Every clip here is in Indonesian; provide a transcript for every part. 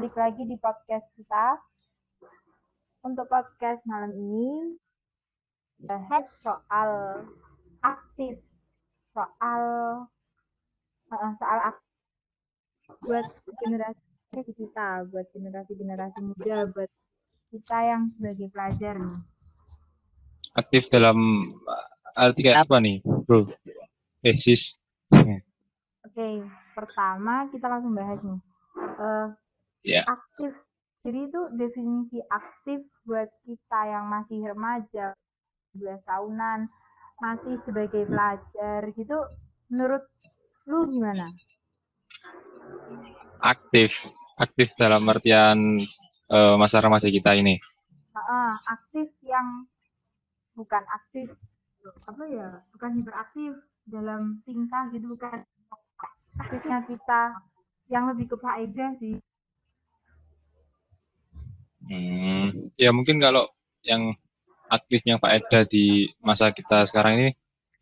balik lagi di podcast kita. Untuk podcast malam ini bahas soal aktif, soal uh, soal aktif buat generasi kita, buat generasi-generasi muda, buat kita yang sebagai pelajar nih. Aktif dalam arti kayak apa nih, bro? Eh, sis. Oke, pertama kita langsung bahas nih. Uh, Ya. aktif. Jadi itu definisi aktif buat kita yang masih remaja, 12 tahunan, masih sebagai pelajar gitu, menurut lu gimana? Aktif. Aktif dalam artian eh, masa remaja kita ini. Heeh, aktif yang bukan aktif apa ya, bukan hiperaktif dalam tingkah gitu bukan aktifnya kita yang lebih ke faedah sih. Hmm, ya mungkin kalau yang aktifnya faedah di masa kita sekarang ini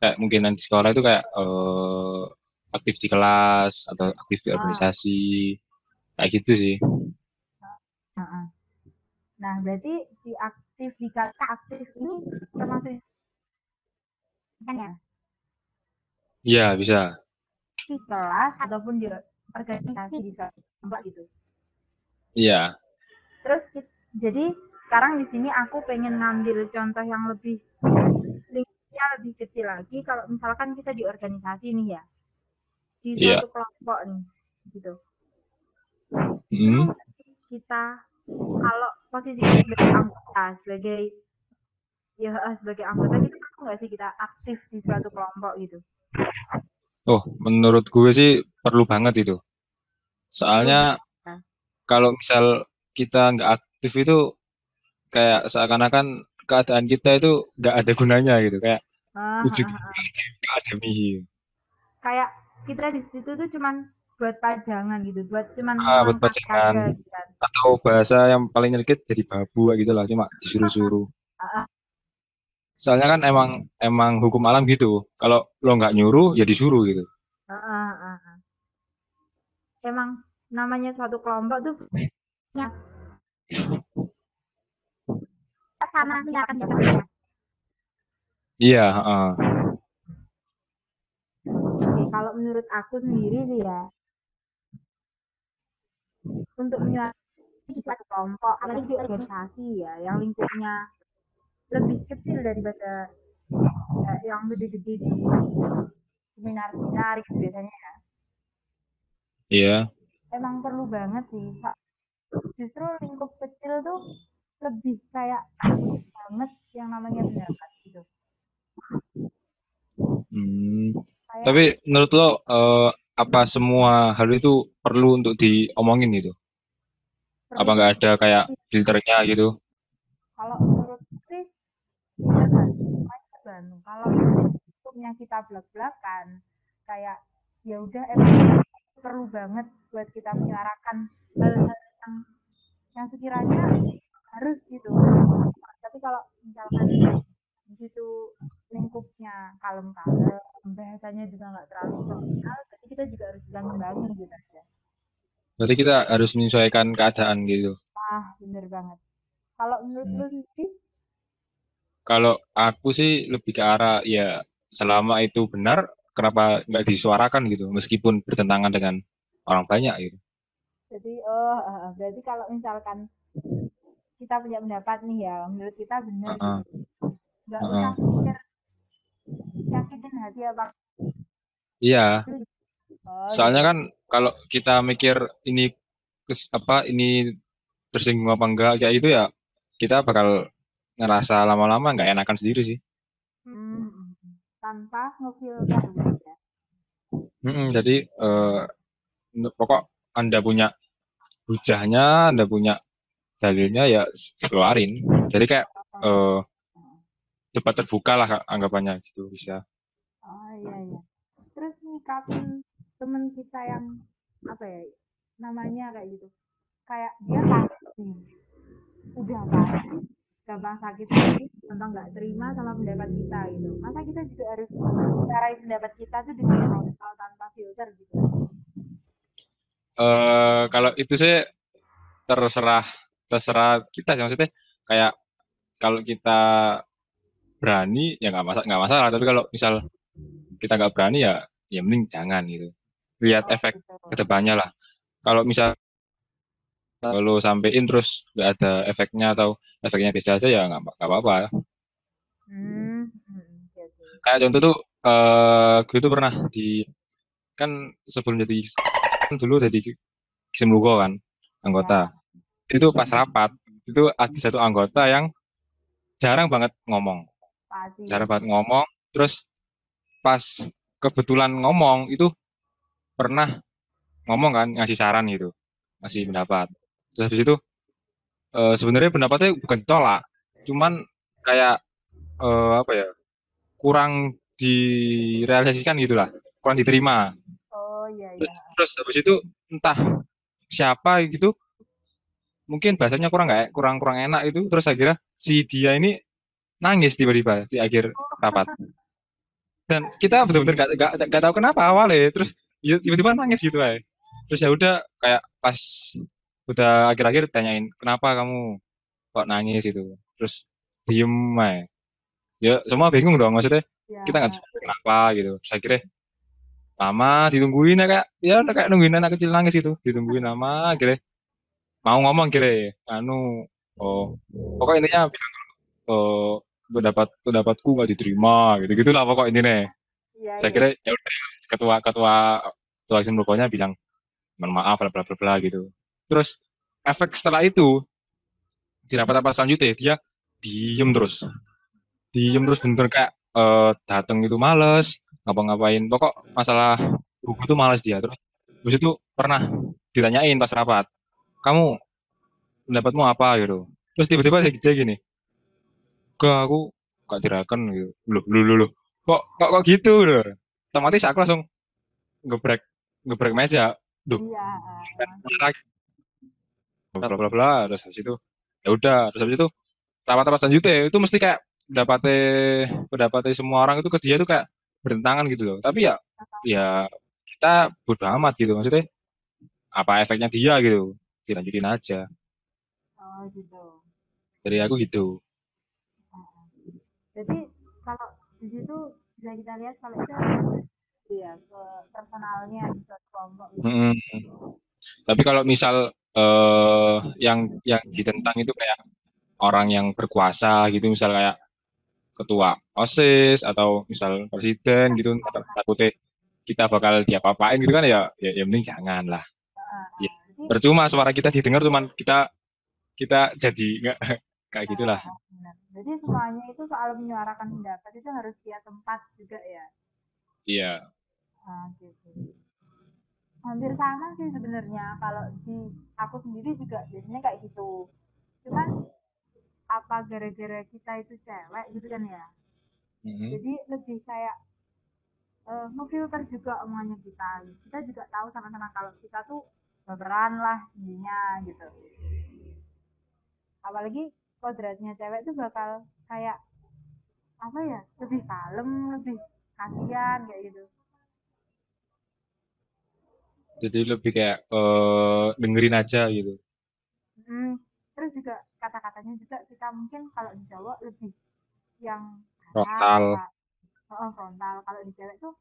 kayak mungkin nanti sekolah itu kayak eh, aktif di kelas atau aktif di Ah. organisasi kayak gitu sih. Nah, berarti si aktif di kata aktif ini termasuk kan ya Iya bisa. di kelas ataupun di organisasi di suatu tempat gitu. Iya. Terus ki- jadi sekarang di sini aku pengen ngambil contoh yang lebih lingkupnya lebih kecil lagi. Kalau misalkan kita di organisasi nih ya, di Iya. suatu kelompok nih, gitu. Hmm. Kita kalau posisi sebagai anggota, sebagai ya sebagai anggota kita tahu nggak sih kita aktif di suatu kelompok gitu. Oh, menurut gue sih perlu banget itu. Soalnya Nah. kalau misal kita nggak aktif itu kayak seakan-akan keadaan kita itu nggak ada gunanya gitu. Kayak Ah, wujud ah, ah. akademi. kayak kita di situ tuh cuman buat pajangan gitu, buat cuman Ah, buat pajangan. aja gitu kan. Atau bahasa yang paling nyelkit jadi babu gitu lah, cuma disuruh-suruh. Ah, ah. Soalnya kan emang emang hukum alam gitu. Kalau lo nggak nyuruh ya disuruh gitu. Ah, ah, ah, ah. Emang namanya suatu kelompok tuh sama tindakan jabatan. Iya, heeh. Oke, kalau menurut aku sendiri sih ya, untuk menyuarakan di suatu kelompok, apalagi di organisasi ya, yang lingkupnya lebih kecil daripada ya, yang gede-gede di seminar-seminar gitu biasanya ya. Iya. Emang perlu banget sih. Justru lingkup kecil tuh lebih kayak banget yang namanya pendapat gitu. Hmm. Kayak Tapi menurut lo eh, apa semua hal itu perlu untuk diomongin gitu? Apa perlu nggak ada kayak filternya gitu? kalau menurut sih tergantung Pasti tergantung kalau hukumnya kita belak-belakan kayak ya udah emang perlu banget buat kita menyuarakan hal-hal yang yang sekiranya harus gitu tapi kalau misalkan di situ lingkupnya kalem-kalem bahasanya juga nggak terlalu formal jadi kita juga harus bisa ngembangin gitu aja Berarti kita harus menyesuaikan keadaan gitu. ah bener banget kalau menurut Hmm. lu sendiri Kalau aku sih lebih ke arah ya selama itu benar, kenapa nggak disuarakan gitu, meskipun bertentangan dengan orang banyak gitu. Jadi oh berarti kalau misalkan kita punya pendapat nih ya, menurut kita benar Heeh. nggak Heeh. usah mikir yakin hati apa. Iya, Oh, soalnya kan kalau kita mikir ini kes- apa ini tersinggung apa enggak kayak itu ya kita bakal ngerasa lama-lama nggak enakan sendiri sih. gitu. Hmm, hmm, hmm. tanpa ngefilter gitu ya. Mm-mm, jadi eh, n- pokok Anda punya hujahnya, Anda punya dalilnya ya keluarin. Jadi kayak eh, cepat terbuka lah anggapannya gitu bisa. Oh iya iya. Terus nyikapin temen kita yang apa ya namanya kayak gitu. Kayak dia nih. Udah pasti gampang sakit hati, gampang nggak terima sama pendapat kita gitu. Masa kita juga harus cara pendapat kita tuh dengan tanpa filter gitu. Eh kalau itu sih terserah terserah kita sih maksudnya. Kayak kalau kita berani ya nggak masalah nggak masalah. Tapi kalau misal kita nggak berani ya ya mending jangan gitu. Lihat Oh, efek gitu. ke depannya lah. Kalau misal kalau sampein terus nggak ada efeknya atau efeknya biasa aja ya nggak nggak apa-apa. Hmm, hmm, oke. kayak contoh tuh eh gue tuh pernah di kan sebelum jadi dulu jadi Kisim Lugo kan anggota. Itu pas rapat itu ada satu anggota yang jarang banget ngomong. Pasti. jarang banget ngomong terus pas kebetulan ngomong itu pernah ngomong kan ngasih saran gitu ngasih pendapat. Terus habis itu eh, sebenarnya pendapatnya bukan ditolak cuman kayak eh, apa ya kurang direalisasikan gitulah kurang diterima Oh iya terus, iya. terus habis itu entah siapa gitu mungkin bahasanya kurang nggak kurang kurang enak itu terus akhirnya si dia ini nangis tiba-tiba di akhir rapat. Dan kita benar-benar nggak nggak nggak tahu kenapa awalnya terus ya tiba-tiba nangis gitu aja. Terus ya udah kayak pas udah akhir-akhir tanyain kenapa kamu kok nangis itu terus diem aja. Ya semua bingung dong maksudnya Ya, kita nggak tahu kenapa gitu. Terus akhirnya lama ditungguin ya kayak ya udah kayak nungguin anak kecil nangis itu. Ditungguin lama akhirnya mau ngomong kira anu oh pokoknya intinya bilang oh pendapat pendapatku nggak diterima gitu gitulah pokok intinya. Iya, saya iya. kira ya udah ketua ketua ketua Asim pokoknya bilang mohon maaf bla bla bla bla gitu. Terus efek setelah itu di rapat-rapat selanjutnya dia diem terus. Diem terus bener kayak eh, datang itu males ngapa-ngapain. Pokok masalah buku itu males dia. Terus terus itu pernah ditanyain pas rapat kamu pendapatmu apa? Gitu. Terus tiba-tiba dia, dia gini gak aku gak diraken gitu. Loh loh loh, loh. kok kok kok gitu? Loh. Otomatis aku langsung ngebrek ngebrek meja. Duh. Iya. bla bla bla. Terus habis itu ya udah. Terus habis itu rapat-rapat selanjutnya itu mesti kayak pendapatnya pendapatnya semua orang itu ke dia tuh kayak bertentangan gitu loh tapi ya ya kita bodo amat gitu maksudnya apa efeknya dia gitu dilanjutin aja Oh gitu. dari aku gitu Jadi kalau di situ bisa kita lihat kalau itu ya ke personalnya di suatu kelompok gitu. Mm-mm. tapi kalau misal eh yang yang ditentang itu kayak orang yang berkuasa gitu misal kayak ketua osis atau misal presiden gitu takutnya kita bakal diapa-apain gitu kan ya ya, ya mending jangan lah Ya. Percuma suara kita didengar cuman kita kita jadi nggak kayak gitulah benar. Jadi semuanya itu soal menyuarakan pendapat itu harus dia tempat juga ya. iya Nah, gitu. Hampir sama sih sebenarnya kalau di aku sendiri juga biasanya kayak gitu. Cuman apa gara-gara kita itu cewek gitu kan ya. Mhm. Jadi lebih kayak eh ngefilter juga omongannya kita. Kita juga tahu sama-sama kalau kita tuh berperan lah intinya gitu. Apalagi kodratnya cewek tuh bakal kayak apa ya lebih kalem lebih kasihan kayak gitu jadi lebih kayak eh dengerin aja gitu Hmm, terus juga kata-katanya juga kita mungkin kalau di cowok lebih yang Frontal. oh, frontal. Kalau di cewek tuh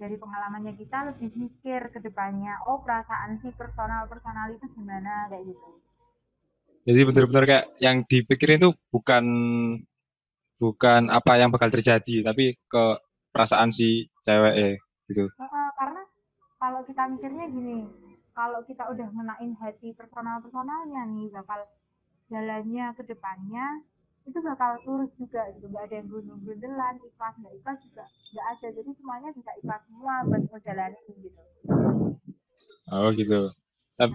dari pengalamannya kita lebih mikir ke depannya oh perasaan si personal personal itu gimana? kayak gitu. Jadi benar-benar kayak yang dipikirin itu bukan bukan apa yang bakal terjadi tapi ke perasaan si cewek eh gitu. Karena kalau kita mikirnya gini kalau kita udah ngenain hati personal personalnya nih bakal jalannya ke depannya itu bakal lurus juga gitu. Nggak ada yang grundel-grundelan ikhlas nggak ikhlas juga nggak ada. Jadi semuanya bisa ikhlas semua buat ngejalanin gitu. Oh gitu. Tapi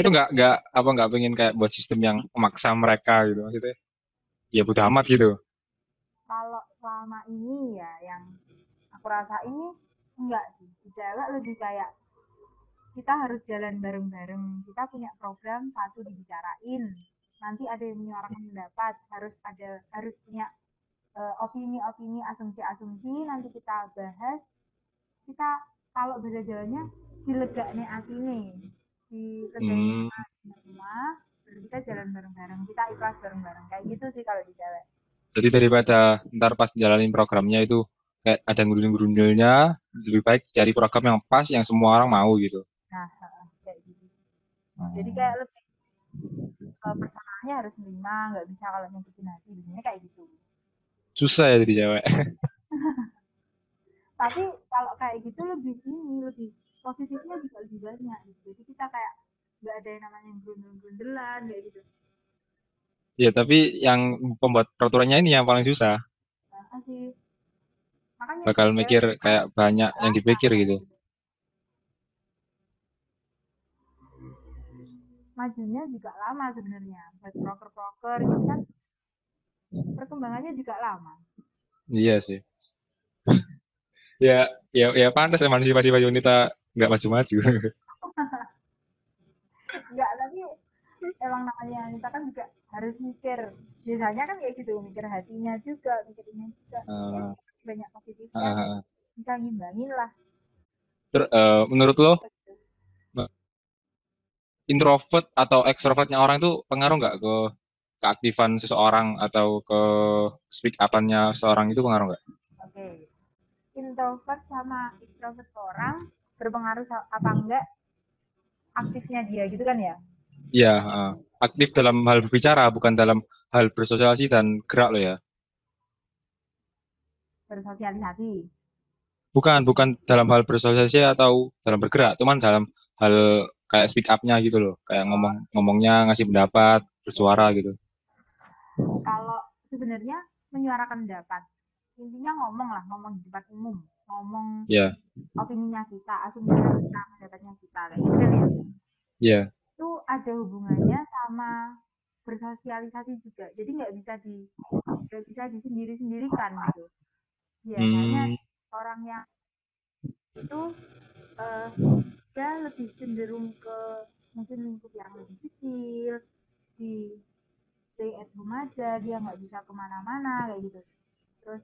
itu nggak nggak apa nggak pengen kayak buat sistem yang memaksa mereka gitu maksudnya? Ya bodo amat gitu. Kalau selama ini ya yang aku rasa ini enggak sih. Di cewek lebih kayak kita harus jalan bareng-bareng. Kita punya program satu dibicarain. Nanti ada yang menyuarakan pendapat. Harus ada harus punya eh, opini-opini asumsi-asumsi. Nanti kita bahas. Kita kalau beda jalannya dilegakne atine di hmm, rumah terus kita jalan bareng-bareng. Kita ikhlas bareng-bareng. Kayak gitu sih kalau di cewek Jadi daripada ntar pas jalanin programnya itu kayak ada ngurundil-ngurundilnya, lebih baik cari program yang pas yang semua orang mau gitu. nah heeh, kayak gitu jadi kayak lebih uh, personalnya harus menerima nggak bisa kalau nyakitin hati biasanya kayak gitu Susah ya jadi cewek. tapi kalau kayak gitu lebih ini lebih positifnya juga lebih banyak gitu. jadi kita kayak nggak ada yang namanya grundel-grundelan kayak gitu Ya tapi yang pembuat peraturannya ini yang paling susah. nah, makanya Bakal mikir kayak banyak yang dipikir gitu. Majunya juga lama sebenarnya. Buat proker-proker gitu kan. Perkembangannya juga lama. Iya sih. ya, ya, ya pantas emang sifat-sifat wanita nggak maju-maju. enggak tapi emang namanya kita kan juga harus mikir. Biasanya kan kayak gitu mikir hatinya juga mikir ini juga. Ah, banyak positifnya ah. bisa ngimbangin lah. Ter, eh, menurut lo introvert atau extrovertnya orang itu pengaruh nggak ke keaktifan seseorang atau ke speak up-nya seseorang itu pengaruh nggak? oke introvert sama extrovert orang berpengaruh apa enggak aktifnya dia gitu kan ya Iya, ah. aktif dalam hal berbicara bukan dalam hal bersosialisasi dan gerak lo ya. bersosialisasi Bukan, bukan dalam hal bersosialisasi atau dalam bergerak, cuman dalam hal kayak speak up-nya gitu loh, kayak ngomong ngomongnya ngasih pendapat, bersuara gitu. kalau sebenarnya menyuarakan pendapat intinya ngomong lah ngomong di depan umum ngomong Iya, opininya kita asumsinya kita pendapatnya kita kayak gitu ya. Iya, itu ada hubungannya sama bersosialisasi juga jadi nggak bisa di nggak bisa disendiri sendirikan gitu. Biasanya Hmm, orang yang itu eh, dia lebih cenderung ke mungkin lingkup yang lebih kecil di stay at home aja dia nggak bisa ke mana-mana kayak gitu. Terus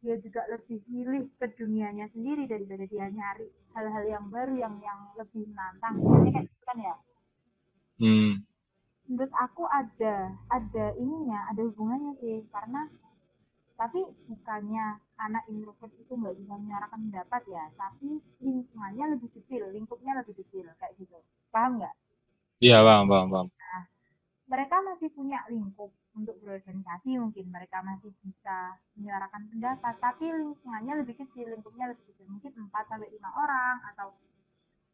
dia juga lebih milih ke dunianya sendiri daripada dia nyari hal-hal yang baru yang yang lebih menantang. Biasanya kayak gitu kan ya? Hmm, menurut aku ada ada ininya ada hubungannya sih. Karena tapi bukannya anak introvert itu nggak bisa menyuarakan pendapat ya tapi lingkungannya lebih kecil lingkupnya lebih kecil kayak gitu paham nggak iya paham, paham, paham. mereka masih punya lingkup untuk berorganisasi mungkin mereka masih bisa menyuarakan pendapat tapi lingkungannya lebih kecil lingkupnya lebih kecil mungkin 4 sampai lima orang atau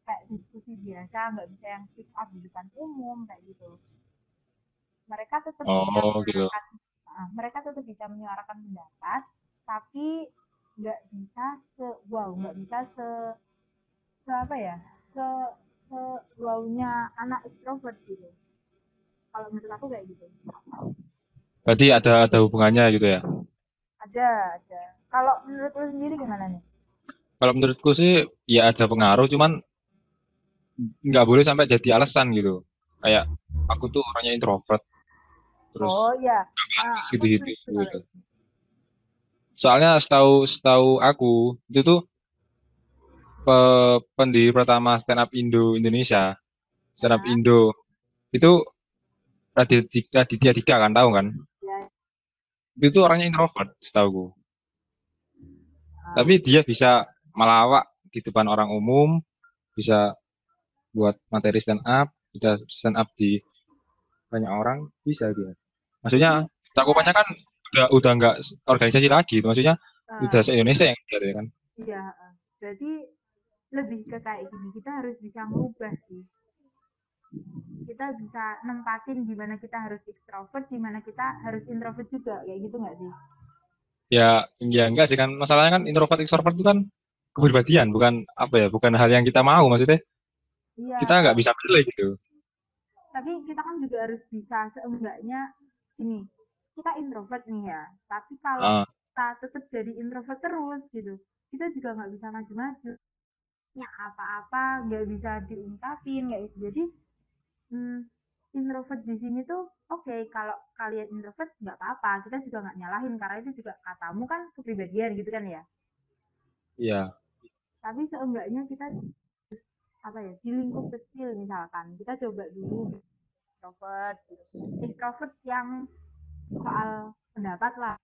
kayak diskusi biasa nggak bisa yang speak up di depan umum kayak gitu mereka tetap bisa Oh, gitu. Mereka tetap bisa menyuarakan pendapat tapi nggak bisa se wow nggak bisa se, se apa ya se se wownya anak extrovert gitu. Kalau menurut aku kayak gitu. Berarti ada ada hubungannya gitu ya. ada ada. Kalau menurut lu sendiri gimana nih? Kalau menurutku sih ya ada pengaruh, cuman nggak boleh sampai jadi alasan gitu. Kayak aku tuh orangnya introvert, terus oh iya ah, gitu-gitu. setuju kalau gitu. itu. Soalnya setahu setahu aku itu tuh pe- pendiri pertama stand up Indo Indonesia, stand up Ya, Indo itu Raditya Raditya Dika kan tahu kan? ya, Itu tuh orangnya introvert setahu ah, Tapi dia bisa melawak di depan orang umum, bisa buat materi stand up, bisa stand up di banyak orang, bisa dia. Maksudnya cakupannya kan udah udah nggak organisasi lagi, maksudnya ah, udah se Indonesia yang dia kan. iya ah. jadi lebih ke kayak gini kita harus bisa ngubah sih kita bisa nempatin di mana kita harus extrovert di mana kita harus introvert juga kayak gitu nggak sih Ya, ya enggak sih kan masalahnya kan introvert extrovert itu kan kepribadian, bukan apa ya, bukan hal yang kita mau maksudnya. iya Kita nggak bisa pilih gitu. tapi kita kan juga harus bisa seenggaknya ini kita introvert nih ya tapi kalau Ah, kita tetap jadi introvert terus gitu kita juga nggak bisa maju-maju. Ya apa-apa nggak bisa diungkapin kayak gitu. Jadi hmm, introvert di sini tuh oke kalau kalian introvert nggak apa-apa kita juga nggak nyalahin karena itu juga katamu kan kepribadian gitu kan ya. Iya. tapi seenggaknya kita apa ya di lingkup kecil misalkan kita coba dulu extrovert gitu. extrovert yang soal pendapat lah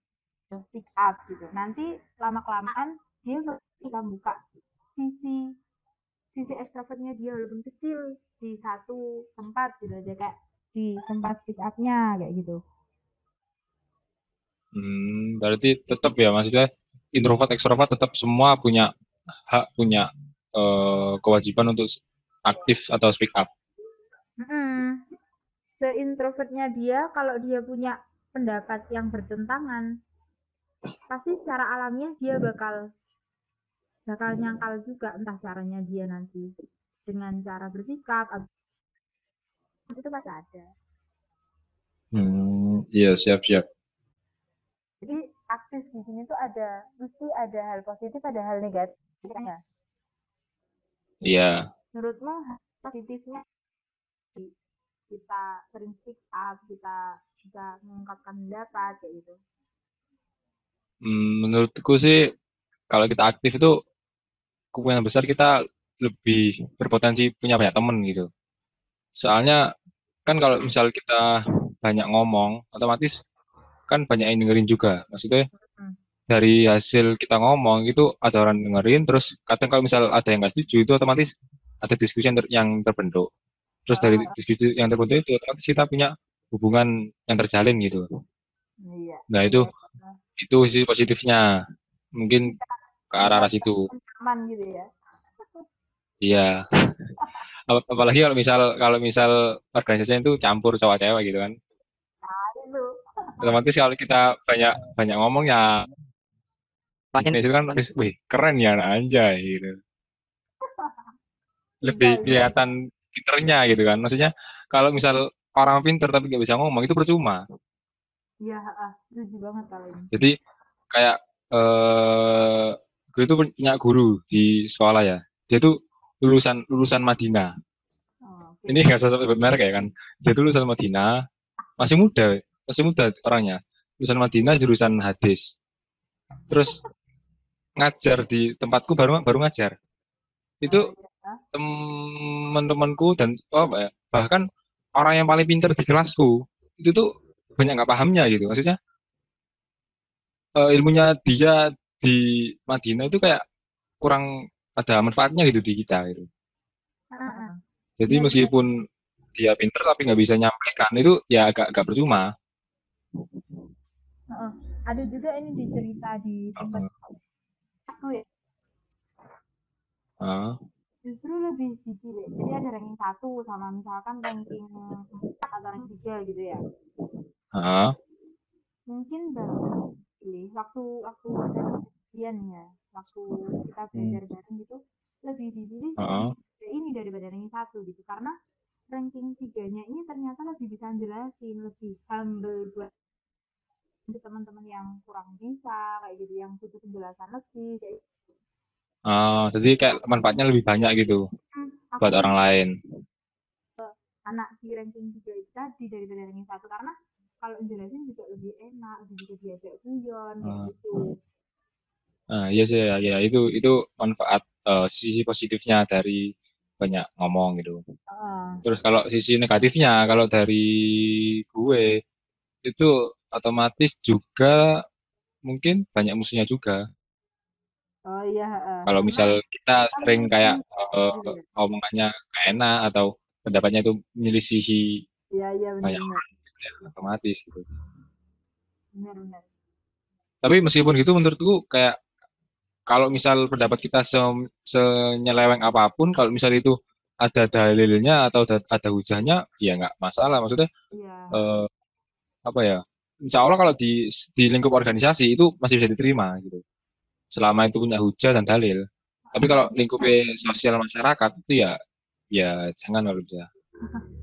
speak up gitu nanti lama kelamaan dia bisa buka sisi sisi ekstrovertnya dia lebih kecil di satu tempat gitu aja kayak di tempat speak up-nya kayak gitu Hmm, berarti tetap ya maksudnya introvert ekstrovert tetap semua punya hak punya uh, kewajiban untuk aktif atau speak up. Hmm. Seintrovertnya dia kalau dia punya pendapat yang bertentangan pasti secara alamiah dia bakal bakal nyangkal juga entah caranya dia nanti dengan cara bersikap itu pasti ada. Hmm, iya siap siap. Jadi aktif di sini tuh ada mesti ada hal positif ada hal negatif ya iya. Menurutmu positifnya kita sering speak up kita bisa mengungkapkan pendapat kayak gitu. Hmm, menurutku sih kalau kita aktif itu kemungkinan besar kita lebih berpotensi punya banyak temen gitu. Soalnya kan kalau misal kita banyak ngomong otomatis kan banyak yang dengerin juga. Maksudnya hmm. dari hasil kita ngomong itu ada orang dengerin terus kadang kalau misal ada yang nggak setuju itu otomatis ada diskusi yang, ter yang terbentuk terus dari diskusi yang terbentuk itu otomatis kita punya hubungan yang terjalin gitu. Iya. nah itu iya. itu sisi positifnya. Mungkin ke arah arah situ. aman gitu ya. Iya. Apalagi kalau misal kalau misal organisasinya itu campur cowok cewek gitu kan. Otomatis kalau kita banyak banyak ngomong ya makin itu kan wih keren ya anjay gitu. Lebih iya, iya. kelihatan pinternya gitu kan. Maksudnya kalau misal orang pinter tapi nggak bisa ngomong itu percuma. Iya setuju banget kalau ini. Jadi kayak eh gue itu punya guru di sekolah ya. Dia tuh lulusan lulusan Madinah. Oh, okay. ini nggak sesuatu merek ya kan. Dia tuh lulusan Madinah. Masih muda masih muda orangnya. Jurusan Madinah jurusan hadis. Terus ngajar di tempatku baru baru ngajar. Itu teman-temanku dan oh ya, bahkan orang yang paling pinter di kelasku itu tuh banyak nggak pahamnya gitu. Maksudnya uh, ilmunya dia di Madinah itu kayak kurang ada manfaatnya gitu di kita gitu. Jadi iya, meskipun dia pinter tapi nggak bisa nyampaikan itu ya agak agak percuma. Uh, ada juga ini di cerita di tempat aku ya. Uh. Justru lebih dipilih. Jadi ada ranking satu sama misalkan ranking atau ranking tiga gitu ya. Uh. Mungkin baru pilih waktu waktu ada kejadian ya, waktu kita belajar hmm. bareng gitu lebih dipilih uh. ini daripada ranking satu gitu karena ranking tiganya ini ternyata lebih bisa jelasin lebih humble buat teman-teman yang kurang bisa kayak gitu yang butuh penjelasan lebih kayak Oh, jadi kayak manfaatnya lebih banyak gitu hmm, buat orang lain. Anak di ranking tiga itu tadi daripada ranking satu karena kalau jelasin juga lebih enak, lebih bisa diajak guyon uh. gitu. Nah, iya sih ya, ya itu itu manfaat uh, sisi positifnya dari banyak ngomong gitu. Uh. Terus kalau sisi negatifnya, kalau dari gue itu otomatis juga mungkin banyak musuhnya juga. Oh iya. Uh. Kalau misal kita sering kayak uh, omongannya gak enak atau pendapatnya itu menyelisihi iya, iya, benar, banyak orang, ya, otomatis gitu. Benar, benar. Tapi meskipun gitu menurutku kayak kalau misal pendapat kita se senyeleweng apa pun, kalau misal itu ada dalilnya atau ada, ada hujahnya, ya nggak masalah. Maksudnya, iya. eh, apa ya? Insya Allah kalau di, di lingkup organisasi itu masih bisa diterima gitu. Selama itu punya hujah dan dalil. Tapi kalau lingkup sosial masyarakat itu ya, ya jangan kalau bisa.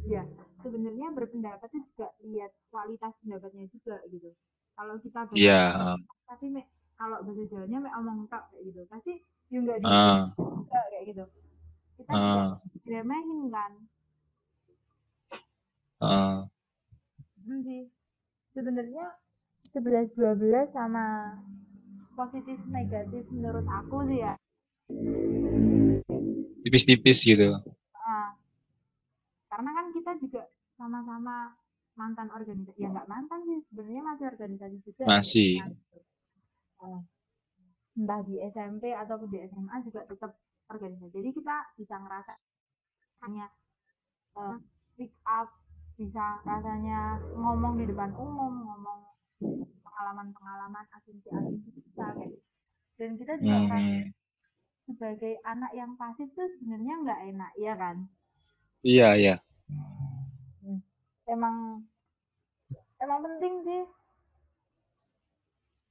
Ya, sebenarnya berpendapat itu juga lihat kualitas pendapatnya juga gitu. Kalau kita Iya. tapi kalau bahasa Jawanya mek omong tok kayak gitu pasti ya enggak uh. kayak gitu kita uh. diremehin kan uh. sih sebenarnya sebelas dua belas sama positif negatif menurut aku sih ya. Tipis-tipis gitu. Uh. karena kan kita juga sama-sama mantan organisasi ya nggak mantan sih sebenarnya masih organisasi juga Masih. Eh, entah di SMP atau di SMA juga tetap organisasi. Jadi kita bisa ngerasa hanya eh, speak up bisa rasanya ngomong di depan umum ngomong pengalaman-pengalaman asumsi-asumsi kita kayak gitu. dan kita juga Hmm, ngerasa sebagai anak yang pasif tuh sebenarnya nggak enak ya kan Iya, iya. emang emang penting sih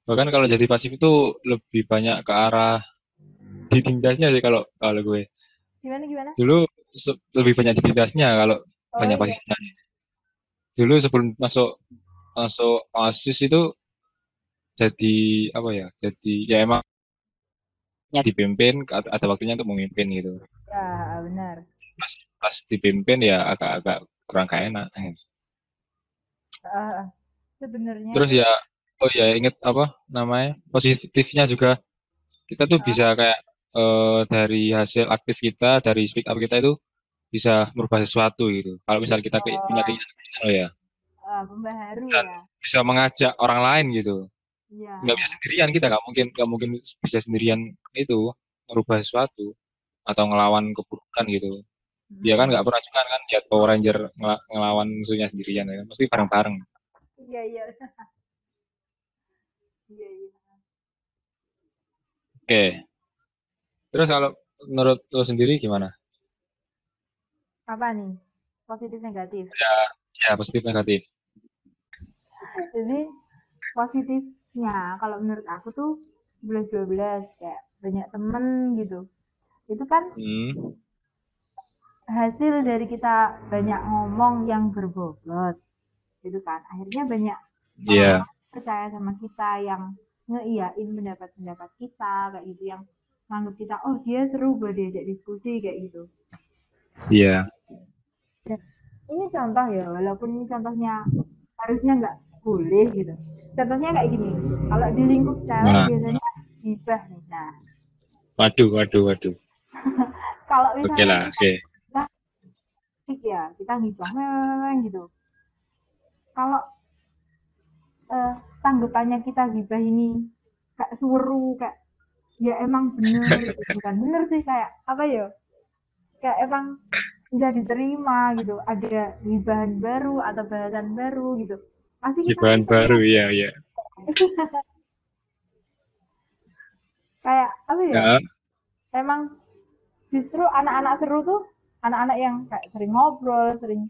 Bahkan kalau jadi pasif itu lebih banyak ke arah ditindasnya sih kalau kalau gue. gimana gimana Dulu lebih banyak ditindasnya kalau oh banyak iya pasifnya. Dulu sebelum masuk masuk OSIS itu jadi apa ya? Jadi ya emang dipimpin ada waktunya untuk memimpin gitu. ya benar Pas pas dipimpin ya agak-agak kurang gak enak. Eh, sebenarnya Terus ya oh ya inget apa namanya? Positifnya juga kita tuh bisa kayak eh, dari hasil aktif kita, dari speak up kita itu bisa merubah sesuatu gitu. Kalau misal kita kayak punya keinginan, oh ya, eh, pembaharu Dan- ya bisa mengajak orang lain gitu. Iya Nggak bisa sendirian kita nggak mungkin nggak mungkin bisa sendirian itu merubah sesuatu atau ngelawan keburukan gitu. Dia kan nggak pernah juga kan lihat Power Ranger ngela- ngelawan musuhnya sendirian ya. Mesti bareng-bareng. iya iya iya iya Oke. Terus kalau menurut lo sendiri gimana? apa nih positif negatif Ya positif negatif. jadi positifnya kalau menurut aku tuh 11 12 kayak banyak temen gitu itu kan Hmm. hasil dari kita banyak ngomong yang berbobot gitu kan akhirnya banyak Iya. percaya sama kita yang ngeiyain pendapat-pendapat kita kayak gitu yang nganggap kita oh dia seru buat diajak diskusi kayak gitu Iya. ini contoh ya walaupun ini contohnya harusnya nggak boleh gitu contohnya kayak gini kalau di lingkup cewek Nah. biasanya gibah nih nah Waduh, waduh, waduh. kalau misalnya lah, oke. asik ya kita memang gitu kalau eh, tanggapannya kita gibah ini kayak suruh kayak ya emang bener gitu. bukan bener sih kayak apa ya kayak emang bisa diterima gitu ada gibahan baru atau bahasan baru gitu pasti kita Bahan baru, iya, iya. kayak apa ya Ya, emang justru anak-anak seru tuh anak-anak yang kayak sering ngobrol sering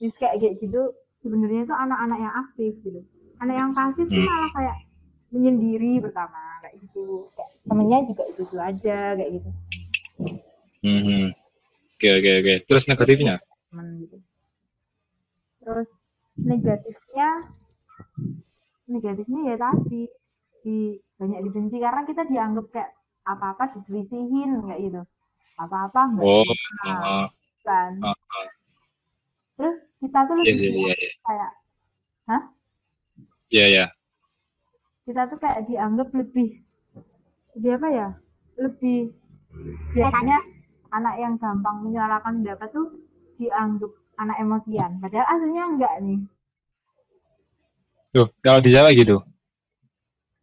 terus kayak gitu sebenarnya itu anak-anak yang aktif gitu anak yang pasif tuh Hmm. malah kayak menyendiri pertama kayak gitu kayak temennya juga itu itu aja kayak gitu Mhm. Oke, oke, oke. Terus negatifnya? temen gitu terus negatifnya negatifnya ya tadi di banyak dibenci. Karena kita dianggap kayak apa-apa diselisihin kayak gitu. Apa-apa enggak Oh, oh, kan. oh, oh. terus kita tuh Iya, lebih iya, iya, iya. kayak Iya, iya. kita tuh kayak dianggap lebih lebih apa ya? Lebih biasanya anak yang gampang menyuarakan pendapat tuh dianggap anak emosian. Padahal aslinya enggak nih Tuh, kalau di Jawa gitu.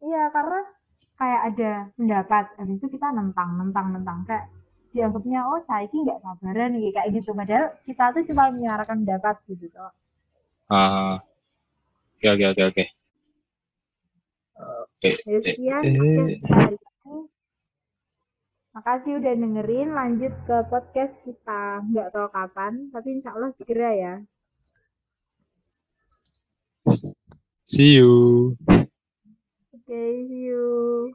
iya karena kayak ada pendapat habis itu kita nentang nentang nentang kayak dianggapnya oh saya ini nggak sabaran kayak gitu padahal kita tuh cuma menyuarakan pendapat gitu toh Ah. Oke, oke, oke, oke. Oke. Sekian. Makasih udah dengerin. Lanjut ke podcast kita. Nggak tahu kapan, tapi insya Allah segera ya. See you. Oke, see you.